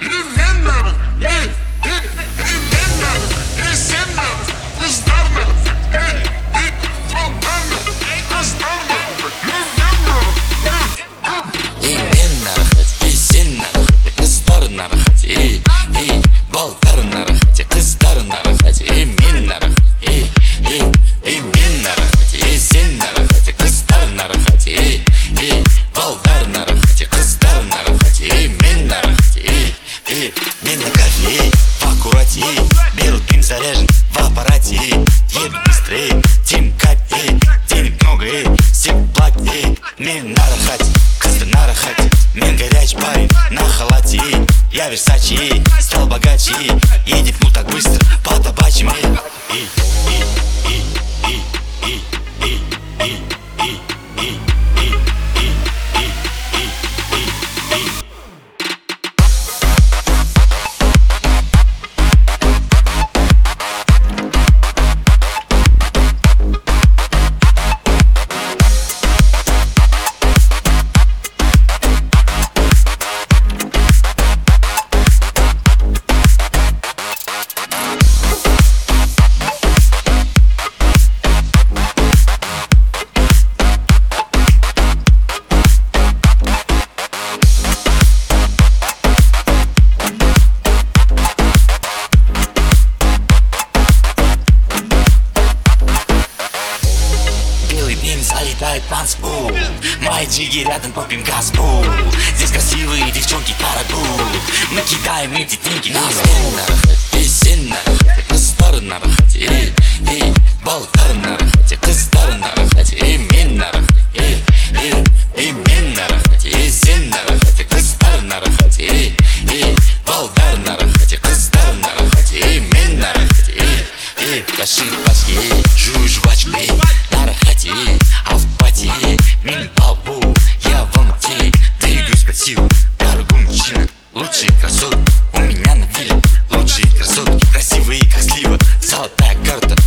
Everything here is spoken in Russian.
Mm-hmm. нежен в аппарате Едет быстрее, Тим копей Денег много и Стик платней Мен нарахать, кызды нарахать Мен горяч парень на халате. Я Версачи, стал богаче. Едет му так быстро по табачиме и, и, танцпул Мои джиги рядом попим газбул Здесь красивые девчонки карагул Мы кидаем эти деньги на стенах, весь У меня на вилле лучшие красотки Красивые, как слива Золотая карта